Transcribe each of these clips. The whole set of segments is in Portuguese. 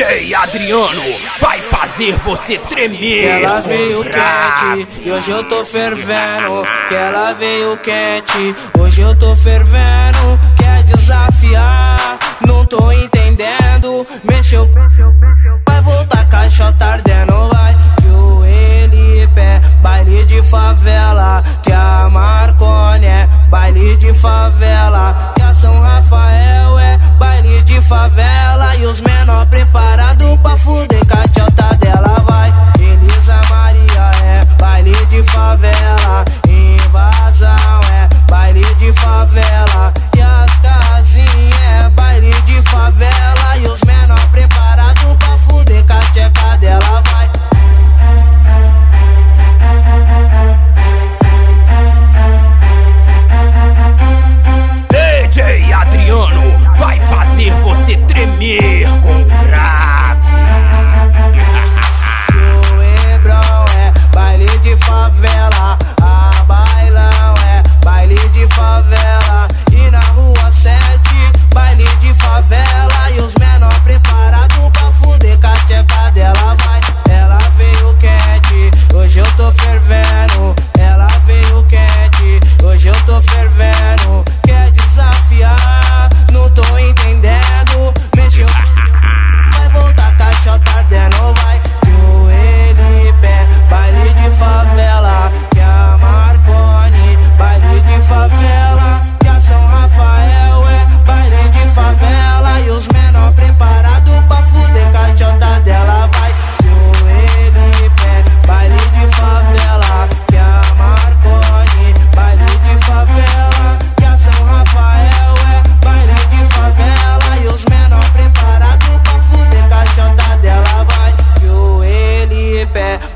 DJ Adriano vai fazer você tremer. Que ela veio quente e hoje eu tô fervendo. Que ela veio quente, hoje eu tô fervendo. Quer desafiar? Não tô entendendo. Mexeu, vai voltar caixa tardendo, vai. Joelho e pé, baile de favela. Que a Marcone é baile de favela.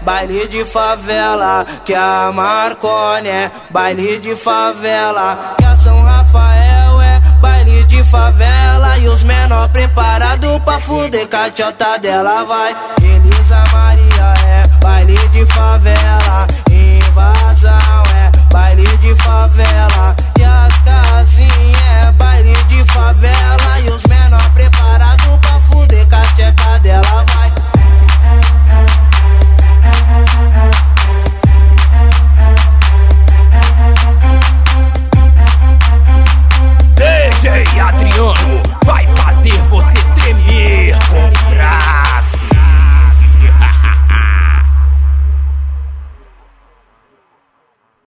baile de favela, que a Marcone é baile de favela, que a São Rafael é baile de favela e os menor preparado pra fuder, cachota dela vai. Elisa Maria é baile de favela.